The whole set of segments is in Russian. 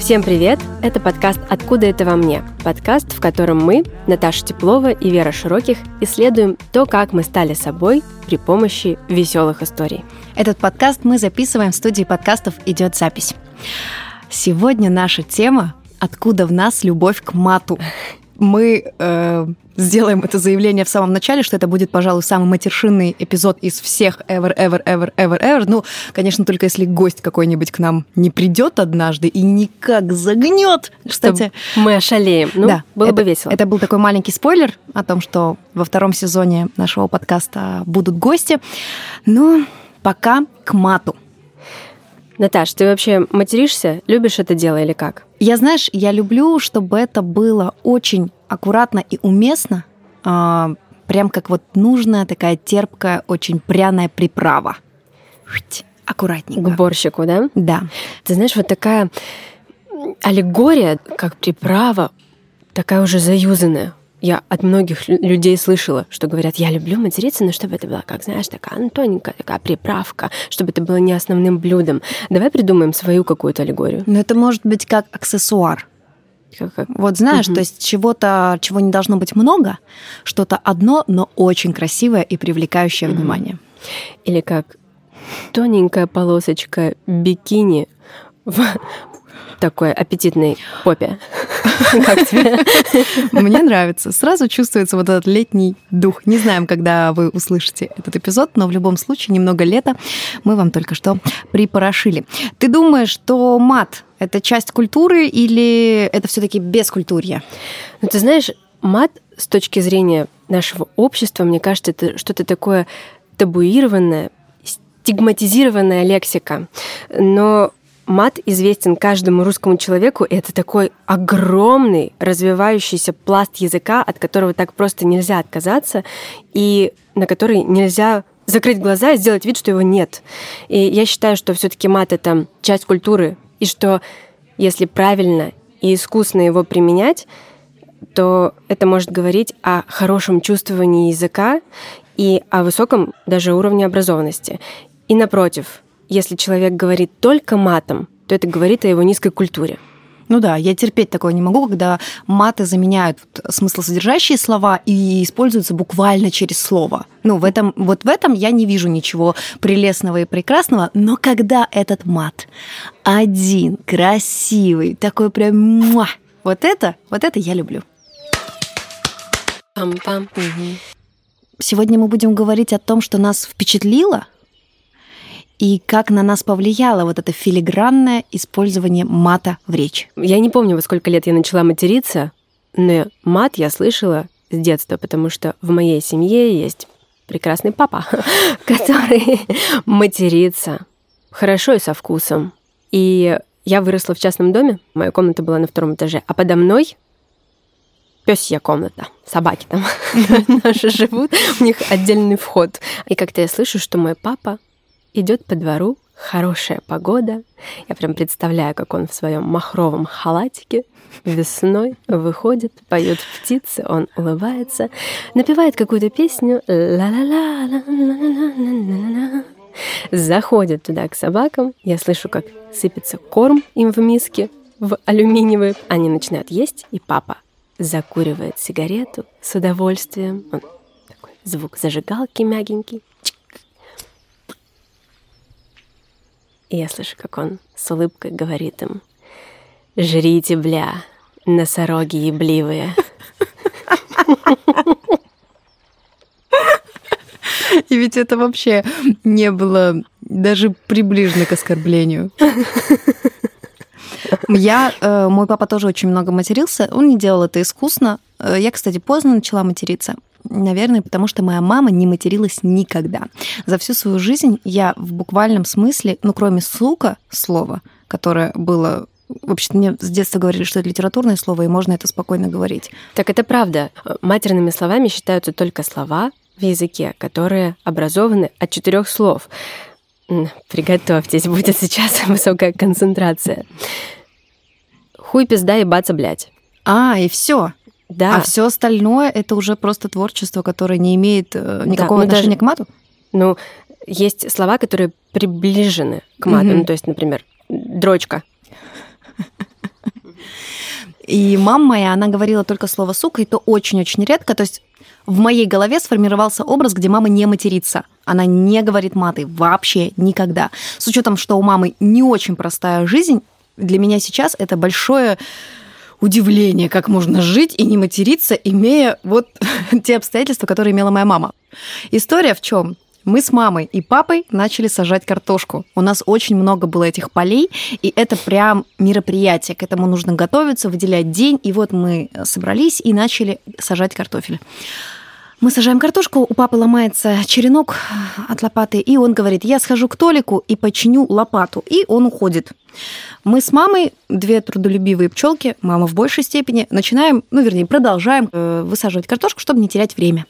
Всем привет! Это подкаст «Откуда это во мне?» Подкаст, в котором мы, Наташа Теплова и Вера Широких, исследуем то, как мы стали собой при помощи веселых историй. Этот подкаст мы записываем в студии подкастов «Идет запись». Сегодня наша тема «Откуда в нас любовь к мату?» Мы э, сделаем это заявление в самом начале, что это будет, пожалуй, самый матершинный эпизод из всех ever, ever, ever, ever, ever. Ну, конечно, только если гость какой-нибудь к нам не придет однажды и никак загнет. Кстати, что мы ошалеем. Ну, да, было это, бы весело. Это был такой маленький спойлер о том, что во втором сезоне нашего подкаста будут гости. Но пока к мату. Наташ, ты вообще материшься? Любишь это дело или как? Я, знаешь, я люблю, чтобы это было очень аккуратно и уместно, э, прям как вот нужная такая терпкая, очень пряная приправа. Аккуратненько. К борщику, да? Да. Ты знаешь, вот такая аллегория, как приправа, такая уже заюзанная я от многих людей слышала, что говорят, я люблю материться, но чтобы это была, как знаешь, такая ну, тоненькая такая приправка, чтобы это было не основным блюдом. Давай придумаем свою какую-то аллегорию. Но это может быть как аксессуар. Как, как? Вот знаешь, угу. то есть чего-то, чего не должно быть много, что-то одно, но очень красивое и привлекающее угу. внимание. Или как тоненькая полосочка бикини в такой аппетитной попе. Как тебе? Мне нравится. Сразу чувствуется вот этот летний дух. Не знаем, когда вы услышите этот эпизод, но в любом случае немного лета мы вам только что припорошили. Ты думаешь, что мат — это часть культуры или это все таки бескультурье? Ну, ты знаешь, мат с точки зрения нашего общества, мне кажется, это что-то такое табуированное, стигматизированная лексика. Но Мат известен каждому русскому человеку, и это такой огромный развивающийся пласт языка, от которого так просто нельзя отказаться, и на который нельзя закрыть глаза и сделать вид, что его нет. И я считаю, что все-таки мат это часть культуры, и что если правильно и искусно его применять, то это может говорить о хорошем чувствовании языка и о высоком даже уровне образованности. И напротив, если человек говорит только матом, то это говорит о его низкой культуре. Ну да, я терпеть такое не могу, когда маты заменяют смыслосодержащие слова и используются буквально через слово. Ну, в этом, вот в этом я не вижу ничего прелестного и прекрасного, но когда этот мат один, красивый, такой прям муа, вот это, вот это я люблю. Пам-пам. Угу. Сегодня мы будем говорить о том, что нас впечатлило – и как на нас повлияло вот это филигранное использование мата в речи. Я не помню, во сколько лет я начала материться, но мат я слышала с детства, потому что в моей семье есть прекрасный папа, который матерится хорошо и со вкусом. И я выросла в частном доме, моя комната была на втором этаже, а подо мной пёсья комната, собаки там наши живут, у них отдельный вход. И как-то я слышу, что мой папа идет по двору, хорошая погода. Я прям представляю, как он в своем махровом халатике весной выходит, поет птицы, он улыбается, напевает какую-то песню ла-ла-ла, заходит туда к собакам, я слышу, как сыпется корм им в миске, в алюминиевые. Они начинают есть, и папа закуривает сигарету с удовольствием. Он такой звук зажигалки мягенький. И я слышу, как он с улыбкой говорит им, «Жрите, бля, носороги ебливые». И ведь это вообще не было даже приближено к оскорблению. Я, э, мой папа тоже очень много матерился. Он не делал это искусно. Э, я, кстати, поздно начала материться. Наверное, потому что моя мама не материлась никогда. За всю свою жизнь я в буквальном смысле, ну, кроме «сука» слова, которое было Вообще-то мне с детства говорили, что это литературное слово, и можно это спокойно говорить. Так это правда. Матерными словами считаются только слова в языке, которые образованы от четырех слов. Приготовьтесь, будет сейчас высокая концентрация. Хуй, пизда, ебаться, блядь. А, и все. Да. А все остальное это уже просто творчество, которое не имеет э, никакого ну, отношения даже- к мату. Ну, есть слова, которые приближены к мату. Мгм. Ну, то есть, например, дрочка. И мама моя, она говорила только слово сука, и то очень-очень редко. То есть в моей голове сформировался образ, где мама не матерится. Она не говорит маты вообще никогда. С учетом, что у мамы не очень простая жизнь, для меня сейчас это большое удивление, как можно жить и не материться, имея вот те обстоятельства, которые имела моя мама. История в чем? Мы с мамой и папой начали сажать картошку. У нас очень много было этих полей, и это прям мероприятие. К этому нужно готовиться, выделять день. И вот мы собрались и начали сажать картофель. Мы сажаем картошку, у папы ломается черенок от лопаты, и он говорит, я схожу к Толику и починю лопату. И он уходит. Мы с мамой, две трудолюбивые пчелки, мама в большей степени, начинаем, ну, вернее, продолжаем э, высаживать картошку, чтобы не терять время.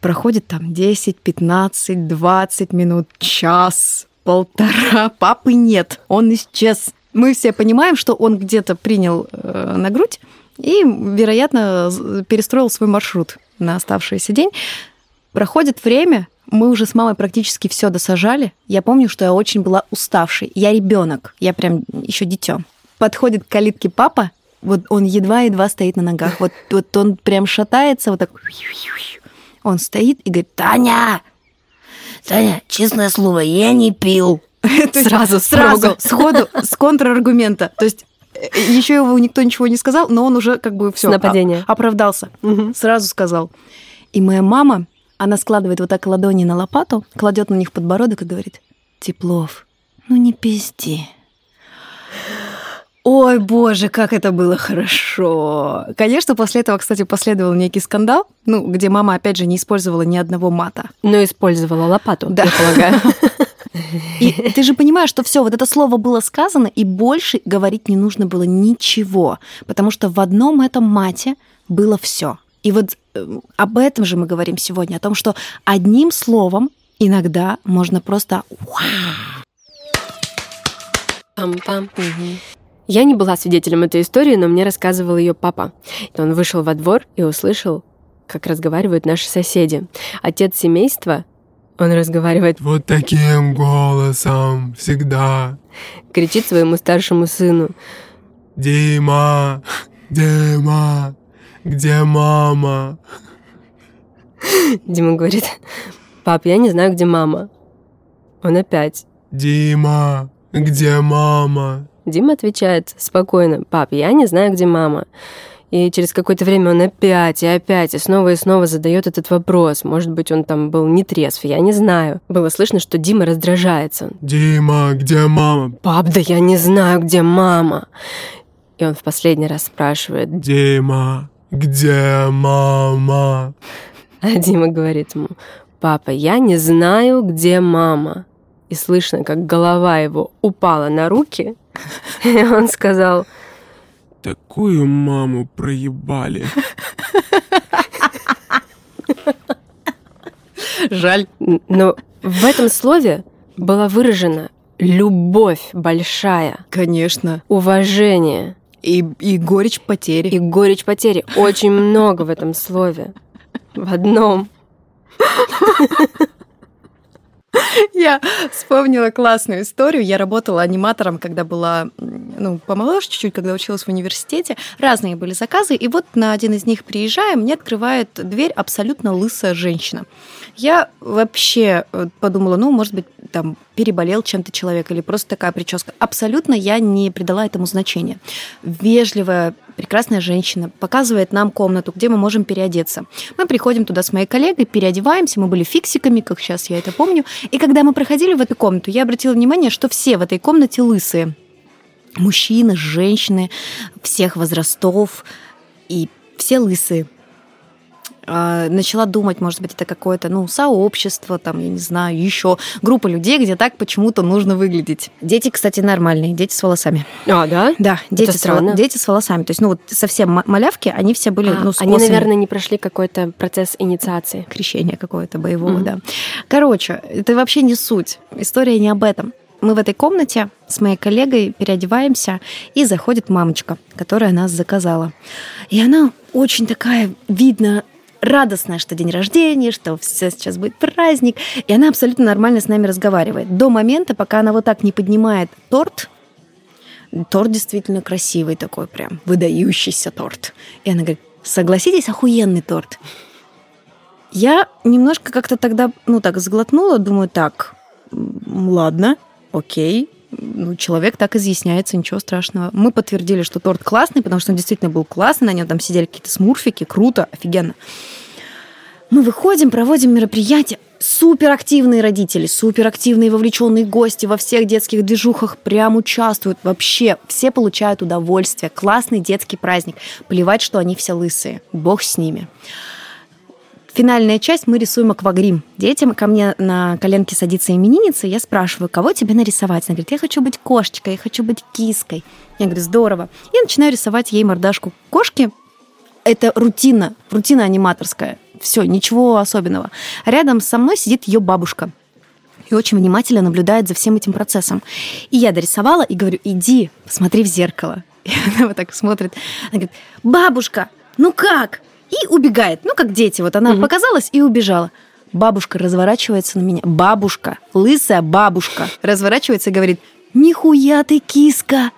Проходит там 10, 15, 20 минут, час, полтора. Папы нет, он исчез. Мы все понимаем, что он где-то принял э, на грудь и, вероятно, перестроил свой маршрут на оставшийся день. Проходит время, мы уже с мамой практически все досажали. Я помню, что я очень была уставшей. Я ребенок, я прям еще дитё. Подходит к калитке папа, вот он едва-едва стоит на ногах. Вот, вот он прям шатается, вот так. Он стоит и говорит, Таня, Таня, честное слово, я не пил. Сразу, сразу, сходу, с контраргумента. То есть еще его никто ничего не сказал, но он уже как бы все нападения. оправдался. Мгм. Сразу сказал. И моя мама, она складывает вот так ладони на лопату, кладет на них подбородок и говорит, Теплов, ну не пизди. Ой, боже, как это было хорошо. Конечно, после этого, кстати, последовал некий скандал, ну, где мама, опять же, не использовала ни одного мата. Но использовала лопату, Да. я полагаю. И ты же понимаешь, что все, вот это слово было сказано, и больше говорить не нужно было ничего, потому что в одном этом мате было все. И вот э, об этом же мы говорим сегодня, о том, что одним словом иногда можно просто Пам-пам. Я не была свидетелем этой истории, но мне рассказывал ее папа. Он вышел во двор и услышал, как разговаривают наши соседи. Отец семейства, он разговаривает, Вот таким голосом всегда. кричит своему старшему сыну. Дима, Дима, где мама? Дима говорит, пап, я не знаю, где мама. Он опять. Дима, где мама? Дима отвечает спокойно, пап, я не знаю, где мама. И через какое-то время он опять и опять и снова и снова задает этот вопрос. Может быть, он там был не трезв, я не знаю. Было слышно, что Дима раздражается. Дима, где мама? Пап, да я не знаю, где мама. И он в последний раз спрашивает, Дима, где мама? а Дима говорит ему, папа, я не знаю, где мама. И слышно, как голова его упала на руки, и он сказал, Такую маму проебали. жаль. но в этом слове была выражена любовь большая, Конечно. уважение И, и горечь потери. и горечь потери. Очень много в этом слове. В одном. Я вспомнила классную историю. Я работала аниматором, когда была, ну, помоложе чуть-чуть, когда училась в университете. Разные были заказы, и вот на один из них приезжаем, мне открывает дверь абсолютно лысая женщина. Я вообще э, подумала, ну, может быть, там переболел чем-то человек или просто такая прическа. Абсолютно я не придала этому значения. Вежливая, прекрасная женщина показывает нам комнату, где мы можем переодеться. Мы приходим туда с моей коллегой, переодеваемся, мы были фиксиками, как сейчас я это помню. И когда мы проходили в эту комнату, я обратила внимание, что все в этой комнате лысые. Мужчины, женщины, всех возрастов, и все лысые. А, Начала думать, может быть, это какое-то, ну, сообщество, там, я не знаю, еще группа людей, где так почему-то нужно выглядеть. Дети, кстати, нормальные, дети с волосами. А, да? Да, дети, с, странно. дети с волосами. То есть, ну, вот совсем ма- малявки, они все были, А, ну, с Они, косами. наверное, не прошли какой-то процесс инициации. крещение какое-то боевого, Мгм. да. Короче, это вообще не суть. История не об этом. мы в этой комнате с моей коллегой переодеваемся, и заходит мамочка, которая нас заказала. И она очень такая, видно, радостная, что день рождения, что все сейчас будет праздник. И она абсолютно нормально с нами разговаривает. До момента, пока она вот так не поднимает торт, торт действительно красивый такой прям, выдающийся торт. И она говорит, согласитесь, охуенный торт. Я немножко как-то тогда, ну так, сглотнула, думаю, так, ладно, окей, ну, человек так изъясняется, ничего страшного. Мы подтвердили, что торт классный, потому что он действительно был классный, на нем там сидели какие-то смурфики, круто, офигенно. Мы выходим, проводим мероприятие. Суперактивные родители, суперактивные вовлеченные гости во всех детских движухах прям участвуют. Вообще, все получают удовольствие. Классный детский праздник. Плевать, что они все лысые. Бог с ними. Финальная часть мы рисуем аквагрим. Детям ко мне на коленке садится именинница, и я спрашиваю, кого тебе нарисовать? Она говорит, я хочу быть кошечкой, я хочу быть киской. Я говорю, здорово. И начинаю рисовать ей мордашку кошки. Это рутина, рутина аниматорская. Все, ничего особенного. Рядом со мной сидит ее бабушка и очень внимательно наблюдает за всем этим процессом. И я дорисовала и говорю, иди, посмотри в зеркало. И она вот так смотрит. Она говорит, бабушка, ну как? И убегает. Ну, как дети. Вот она угу. показалась и убежала. Бабушка разворачивается на меня. Бабушка, лысая бабушка, разворачивается и говорит, нихуя ты киска.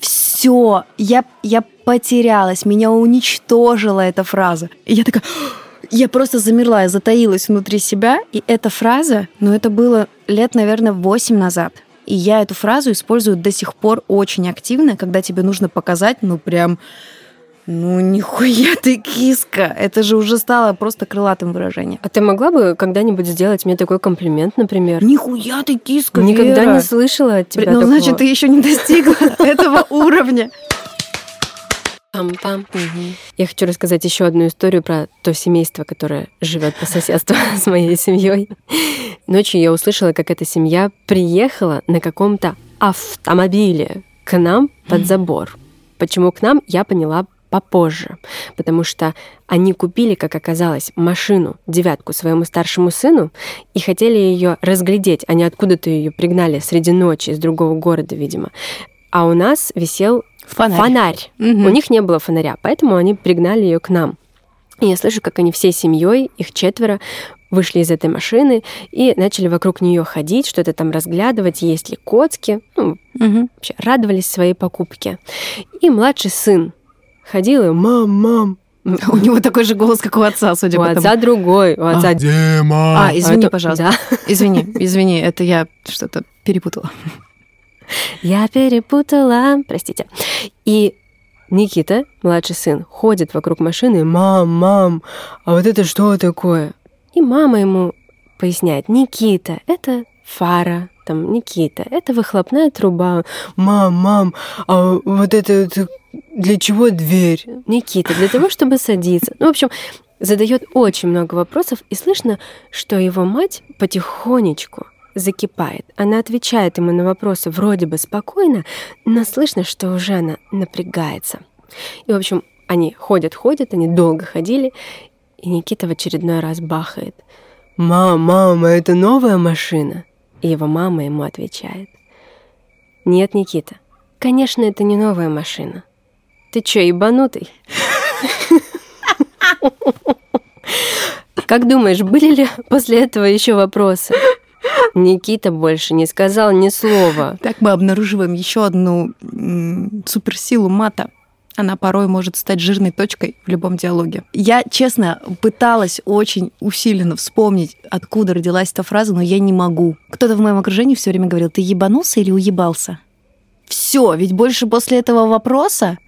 Все, я, я потерялась, меня уничтожила эта фраза. И я такая, я просто замерла, я затаилась внутри себя, и эта фраза, ну это было лет, наверное, 8 назад. И я эту фразу использую до сих пор очень активно, когда тебе нужно показать, ну прям ну, нихуя ты киска. Это же уже стало просто крылатым выражением. А ты могла бы когда-нибудь сделать мне такой комплимент, например? Нихуя ты киска, Никогда Вера. не слышала от тебя Ну, такого. значит, ты еще не достигла этого уровня. Пам-пам. Я хочу рассказать еще одну историю про то семейство, которое живет по соседству с моей семьей. Ночью я услышала, как эта семья приехала на каком-то автомобиле к нам под забор. Почему к нам, я поняла попозже, потому что они купили, как оказалось, машину, девятку своему старшему сыну и хотели ее разглядеть. Они откуда-то ее пригнали среди ночи из другого города, видимо. А у нас висел Фонарь. фонарь. Мгм. У них не было фонаря, поэтому они пригнали ее к нам. И я слышу, как они всей семьей, их четверо, вышли из этой машины и начали вокруг нее ходить, что-то там разглядывать, есть ли коцки, ну, Мгм. вообще радовались своей покупке. И младший сын ходил и «Мам, мам!» У него такой же голос, как у отца, судя У по тому. отца другой, у отца... Где мама? А, извини, пожалуйста. Да. Извини, извини, это я что-то перепутала. Я перепутала, простите. И Никита, младший сын, ходит вокруг машины, мам, мам, а вот это что такое? И мама ему поясняет, Никита, это фара, там, Никита, это выхлопная труба. Мам, мам, а вот это, это для чего дверь? Никита, для того, чтобы садиться. Ну, в общем, задает очень много вопросов, и слышно, что его мать потихонечку закипает. Она отвечает ему на вопросы вроде бы спокойно, но слышно, что уже она напрягается. И, в общем, они ходят-ходят, они долго ходили, и Никита в очередной раз бахает. «Мам, мама, это новая машина?» И его мама ему отвечает. «Нет, Никита, конечно, это не новая машина. Ты чё, ебанутый?» Как думаешь, были ли после этого еще вопросы? Никита больше не сказал ни слова. Так мы обнаруживаем еще одну суперсилу мата. Она порой может стать жирной точкой в любом диалоге. Я, честно, пыталась очень усиленно вспомнить, откуда родилась эта фраза, но я не могу. Кто-то в моем окружении все время говорил, ты ебанулся или уебался? Все, ведь больше после этого вопроса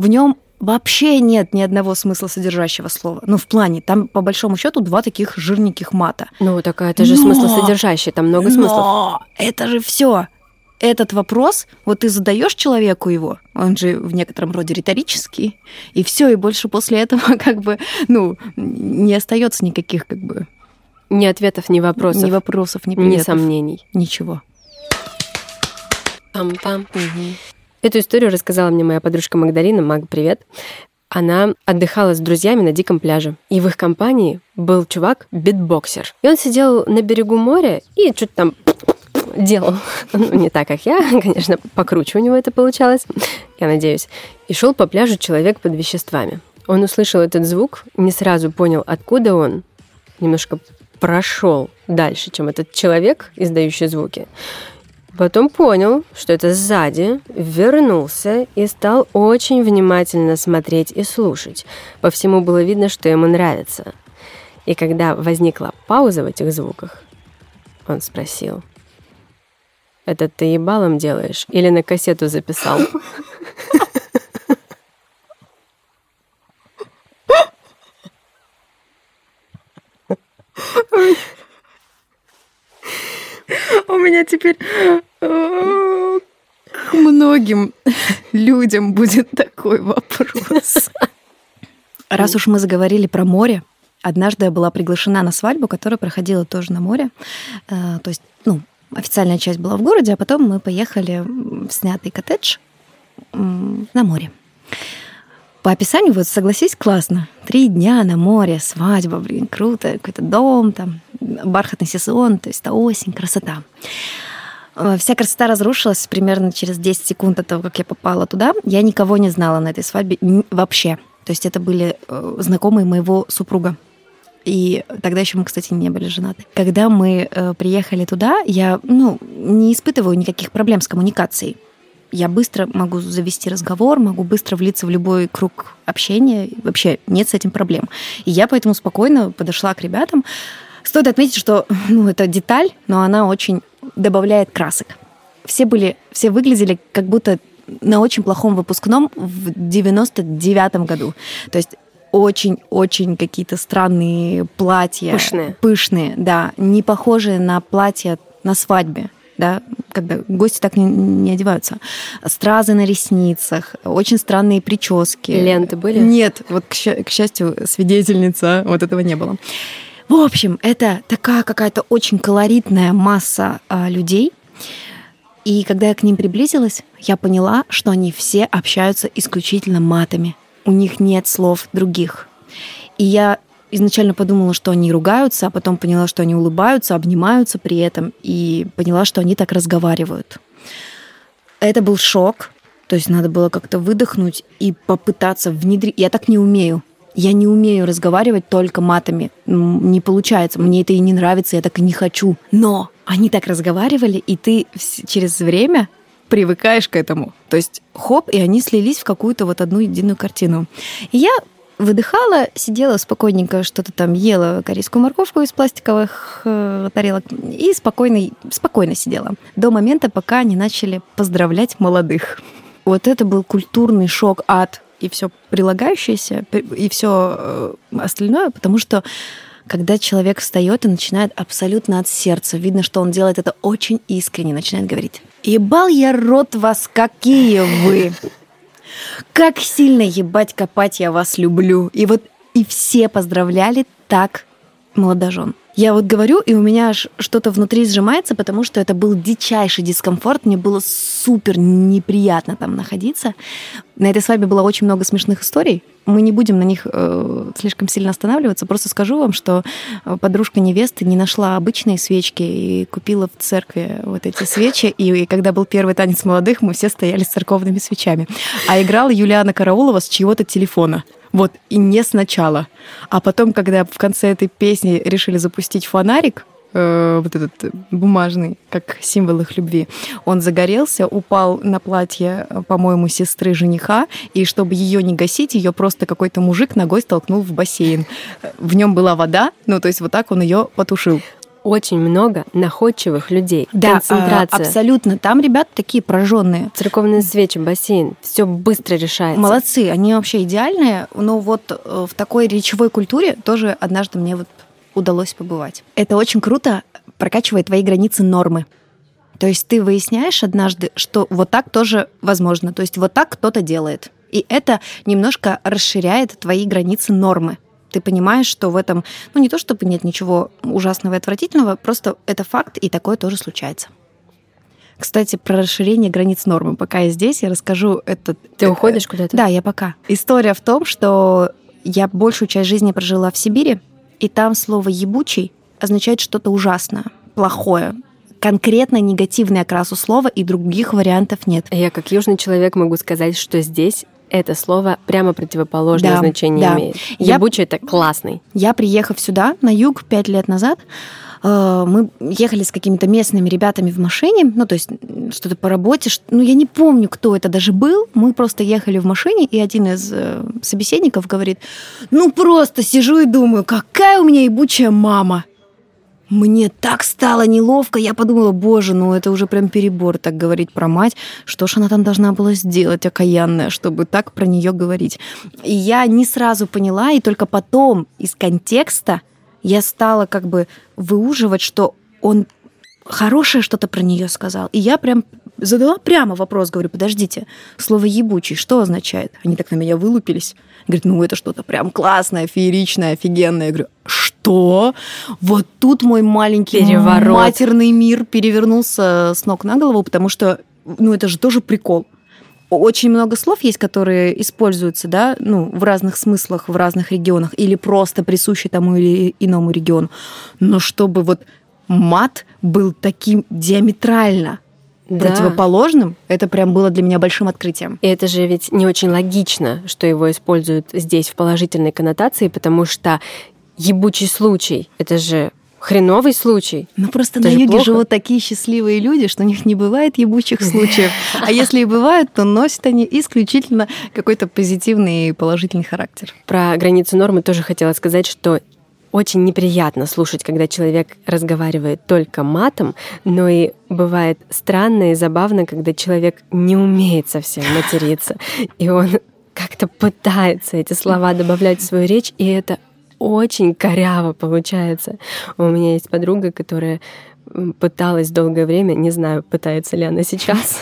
в нем вообще нет ни одного смысла содержащего слова. Ну, в плане, там, по большому счету, два таких жирненьких мата. Ну, так это же Но- смыслосодержащий, там много смыслов. Но это же все. Этот вопрос, вот ты задаешь человеку его, он же в некотором роде риторический, и все, и больше после этого как бы, ну, не остается никаких как бы Ни ответов, ни вопросов, ни вопросов, ни ни приветов, сомнений. ничего. Пам-пам. Эту историю рассказала мне моя подружка Магдалина. Маг, привет. Она отдыхала с друзьями на диком пляже. И в их компании был чувак, битбоксер. И он сидел на берегу моря и что-то там делал. Ну, не так, как я, конечно, покруче у него это получалось, я надеюсь. И шел по пляжу человек под веществами. Он услышал этот звук, не сразу понял, откуда он, немножко прошел дальше, чем этот человек, издающий звуки. Потом понял, что это сзади, вернулся и стал очень внимательно смотреть и слушать. По всему было видно, что ему нравится. И когда возникла пауза в этих звуках, он спросил, «Это ты ебалом делаешь или на кассету записал?» У меня теперь к многим людям будет такой вопрос. Раз уж мы заговорили про море, однажды я была приглашена на свадьбу, которая проходила тоже на море. Э, то есть, ну, официальная часть была в городе, а потом мы поехали в снятый коттедж на море. По описанию, вот согласись, классно. Три дня на море, свадьба, блин, круто, какой-то дом, там, бархатный сезон, то есть это осень, красота. Э, вся красота разрушилась примерно через 10 секунд от того, как я попала туда. Я никого не знала на этой свадьбе вообще. То есть это были э, знакомые моего супруга. И тогда еще мы, кстати, не были женаты. Когда мы э, приехали туда, я ну, не испытываю никаких проблем с коммуникацией я быстро могу завести разговор, могу быстро влиться в любой круг общения. Вообще нет с этим проблем. И я поэтому спокойно подошла к ребятам. Стоит отметить, что ну, это деталь, но она очень добавляет красок. Все были, все выглядели как будто на очень плохом выпускном в 99-м году. То есть очень-очень какие-то странные платья. Пышные. Пышные, да. Не похожие на платья на свадьбе да, когда гости так не, не одеваются. Стразы на ресницах, очень странные прически. Ленты были? Нет, вот, к, к счастью, свидетельница, вот этого не было. В общем, это такая какая-то очень колоритная масса а, людей. И когда я к ним приблизилась, я поняла, что они все общаются исключительно матами. У них нет слов других. И я изначально подумала, что они ругаются, а потом поняла, что они улыбаются, обнимаются при этом, и поняла, что они так разговаривают. Это был шок, то есть надо было как-то выдохнуть и попытаться внедрить. Я так не умею. Я не умею разговаривать только матами. Не получается. Мне это и не нравится, я так и не хочу. Но они так разговаривали, и ты через время привыкаешь к этому. То есть хоп, и они слились в какую-то вот одну единую картину. И я выдыхала, сидела спокойненько, что-то там ела корейскую морковку из пластиковых э, тарелок и спокойно, спокойно сидела до момента, пока они начали поздравлять молодых. Вот это был культурный шок, ад и все прилагающееся, и все э, остальное, потому что когда человек встает и начинает абсолютно от сердца, видно, что он делает это очень искренне, начинает говорить, «Ебал я рот вас, какие вы!» Как сильно ебать копать я вас люблю. И вот и все поздравляли так молодожен. Я вот говорю, и у меня аж что-то внутри сжимается, потому что это был дичайший дискомфорт. Мне было супер неприятно там находиться. На этой свадьбе было очень много смешных историй. Мы не будем на них э, слишком сильно останавливаться. Просто скажу вам, что э, подружка невесты не нашла обычные свечки и купила в церкви вот эти свечи. И, и когда был первый танец молодых, мы все стояли с церковными свечами. А играла Юлиана Караулова с чьего-то телефона. Вот, и не сначала. А потом, когда в конце этой песни решили запустить фонарик, э, вот этот э, бумажный, как символ их любви, он загорелся, упал на платье, э, по-моему, сестры жениха, и чтобы ее не гасить, ее просто какой-то мужик ногой столкнул в бассейн. В нем была вода, ну то есть вот так он ее потушил очень много находчивых людей. Да, концентрация. абсолютно. Там ребята такие прожженные. Церковные свечи, бассейн, все быстро решается. Молодцы, они вообще идеальные. Но вот э, в такой речевой культуре тоже однажды мне вот удалось побывать. Это очень круто прокачивает твои границы нормы. То есть ты выясняешь однажды, что вот так тоже возможно. То есть вот так кто-то делает. И это немножко расширяет твои границы нормы ты понимаешь, что в этом, ну не то чтобы нет ничего ужасного и отвратительного, просто это факт, и такое тоже случается. Кстати, про расширение границ нормы. Пока я здесь, я расскажу этот... Ты уходишь куда-то? Да, я пока. История в том, что я большую часть жизни прожила в Сибири, и там слово «ебучий» означает что-то ужасное, плохое. конкретно негативный окрас у слова, и других вариантов нет. Я как южный человек могу сказать, что здесь это слово прямо противоположное Да, значение да. имеет. Я- Ебучий это классный. Я, приехав сюда, на юг, пять лет назад, э, мы ехали с какими-то местными ребятами в машине, ну, то есть что-то по работе, ну, я не помню, кто это даже был, мы просто ехали в машине, и один из э, собеседников говорит, ну, просто сижу и думаю, какая у меня ебучая мама. Мне так стало неловко, я подумала, боже, ну это уже прям перебор так говорить про мать. Что ж она там должна была сделать, окаянная, чтобы так про нее говорить? И я не сразу поняла, и только потом из контекста я стала как бы выуживать, что он хорошее что-то про нее сказал. И я прям задала прямо вопрос, говорю, подождите, слово «ебучий» что означает? Они так на меня вылупились. Говорит, ну это что-то прям классное, фееричное, офигенное. Я говорю, что? Вот тут мой маленький Переворот. матерный мир перевернулся с ног на голову, потому что, ну это же тоже прикол. Очень много слов есть, которые используются, да, ну, в разных смыслах, в разных регионах, или просто присущи тому или иному региону. Но чтобы вот мат был таким диаметрально Да. противоположным, это прям было для меня большим открытием. И это же ведь не очень логично, что его используют здесь в положительной коннотации, потому что ебучий случай — это же хреновый случай. Ну просто Это на юге плохо. живут такие счастливые люди, что у них не бывает ебучих случаев. А если и бывают, то носят они исключительно какой-то позитивный и положительный характер. Про границу нормы тоже хотела сказать, что очень неприятно слушать, когда человек разговаривает только матом, но и бывает странно и забавно, когда человек не умеет совсем материться, и он как-то пытается эти слова добавлять в свою речь, и это очень коряво получается. У меня есть подруга, которая пыталась долгое время, не знаю, пытается ли она сейчас,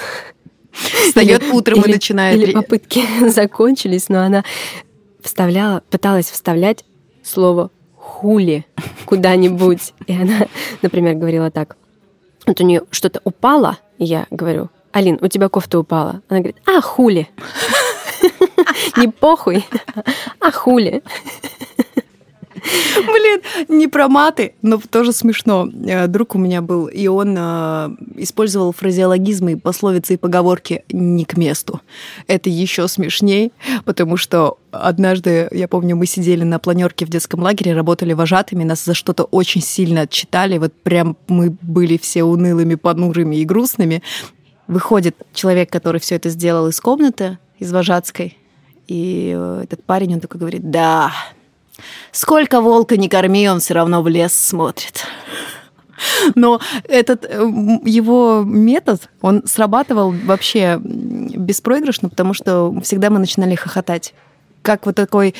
Встает утром и или- начинает... Или попытки закончились, но она вставляла, пыталась вставлять слово хули куда-нибудь. И она, например, говорила так. Вот у нее что-то упало, и я говорю, Алин, у тебя кофта упала. Она говорит, а хули. Не похуй, а хули. Блин, не про маты, но тоже смешно. Э, Друг у меня был, и он э, использовал фразеологизмы, пословицы и поговорки не к месту. Это еще смешней, потому что однажды, я помню, мы сидели на планерке в детском лагере, работали вожатыми, нас за что-то очень сильно отчитали, вот прям мы были все унылыми, понурыми и грустными. Выходит человек, который все это сделал из комнаты, из вожатской, и э, этот парень, он такой говорит, да, Сколько волка не корми, он все равно в лес смотрит. Но этот э, его метод, он срабатывал вообще беспроигрышно, потому что всегда мы начинали хохотать. Как вот такой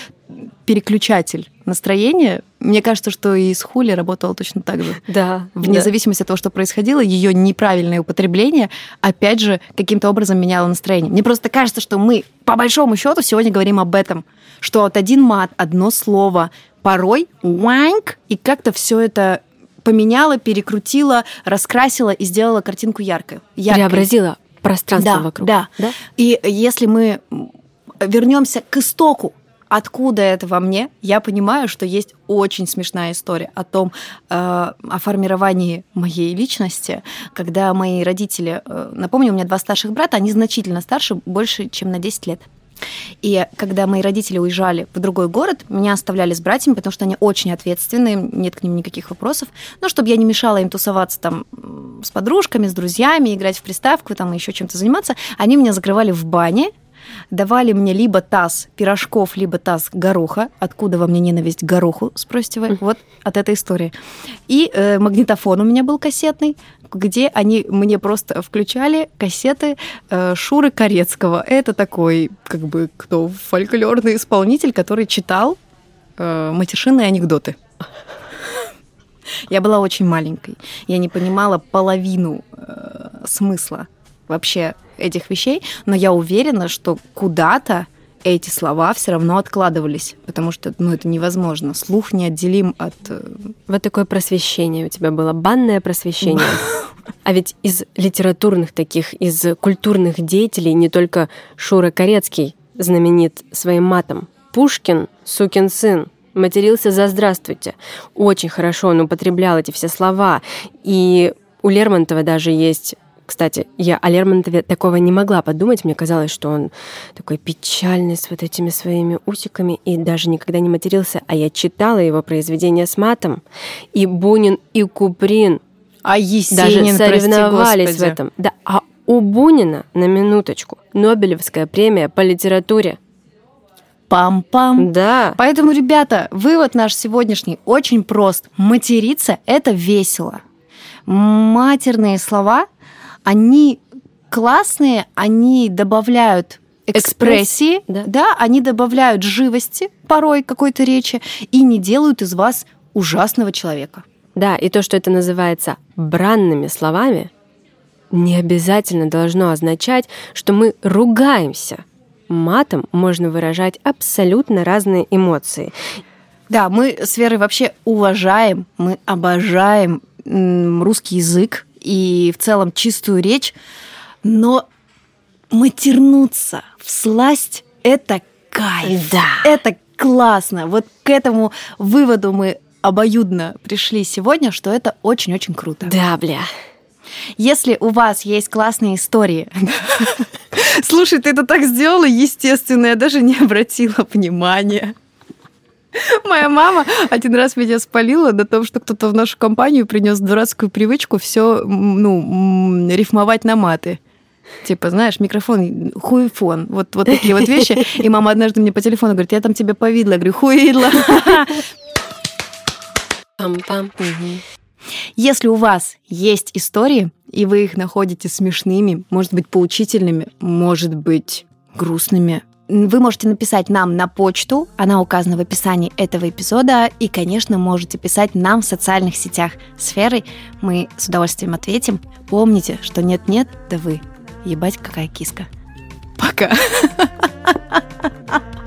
переключатель настроения. Мне кажется, что и с Хули работало точно так же. Да, Вне да. зависимости от того, что происходило, ее неправильное употребление, опять же, каким-то образом меняло настроение. Мне просто кажется, что мы, по большому счету, сегодня говорим об этом, что вот один мат, одно слово, порой уаньк, и как-то все это поменяло, перекрутило, раскрасило и сделало картинку яркой. яркой. Преобразила пространство Да, вокруг. да. И если мы вернемся к истоку, откуда это во мне, я понимаю, что есть очень смешная история о том, э, о формировании моей личности, когда мои родители, э, напомню, у меня два старших брата, они значительно старше, больше, чем на 10 лет. И когда мои родители уезжали в другой город, меня оставляли с братьями, потому что они очень ответственные, нет к ним никаких вопросов. Но чтобы я не мешала им тусоваться там с подружками, с друзьями, играть в приставку, там еще чем-то заниматься, они меня закрывали в бане, давали мне либо таз пирожков, либо таз гороха. Откуда во мне ненависть к гороху, спросите вы? Вот от этой истории. И э, магнитофон у меня был кассетный, где они мне просто включали кассеты э, Шуры Корецкого. Это такой, как бы, кто фольклорный исполнитель, который читал э, матершинные анекдоты. Я была очень маленькой. Я не понимала половину э, смысла вообще этих вещей, но я уверена, что куда-то эти слова все равно откладывались, потому что ну, это невозможно. Слух неотделим от... э, Вот такое просвещение у тебя было, банное просвещение. А ведь из литературных таких, из культурных деятелей не только Шура Корецкий знаменит своим матом. Пушкин, сукин сын, матерился за «здравствуйте». Очень хорошо он употреблял эти все слова. И У Лермонтова даже есть кстати, я о Лермонтове такого не могла подумать. Мне казалось, что он такой печальный с вот этими своими усиками и даже никогда не матерился. А я читала его произведения с матом. И Бунин, и Куприн А даже Есенин, соревновались прости, в этом. Да, а у Бунина, на минуточку, Нобелевская премия по литературе. Пам-пам. Да. Поэтому, ребята, вывод наш сегодняшний очень прост. Материться – это весело. Матерные слова, они классные, они добавляют экспрессии, да. да, они добавляют живости порой какой-то речи и не делают из вас ужасного человека. Да, и то, что это называется бранными словами, не обязательно должно означать, что мы ругаемся. Матом можно выражать абсолютно разные эмоции. Да, мы с Верой вообще уважаем, мы обожаем русский язык и в целом чистую речь, но матернуться в сласть – это кайф. Да. Это классно. Вот к этому выводу мы обоюдно пришли сегодня, что это очень-очень круто. Да, бля. Если у вас есть классные истории... Слушай, ты это так сделала, естественно, я даже не обратила внимания. Моя мама один раз меня спалила на том, что кто-то в нашу компанию принес дурацкую привычку все ну, рифмовать на маты. Типа, знаешь, микрофон, хуйфон, вот, вот такие вот вещи. И мама однажды мне по телефону говорит, я там тебе повидла. Я говорю, хуидла. Пам-пам. Если у вас есть истории, и вы их находите смешными, может быть, поучительными, может быть, грустными, вы можете написать нам на почту, она указана в описании этого эпизода, и, конечно, можете писать нам в социальных сетях сферы. Мы с удовольствием ответим. Помните, что нет-нет, да вы. Ебать, какая киска. Пока.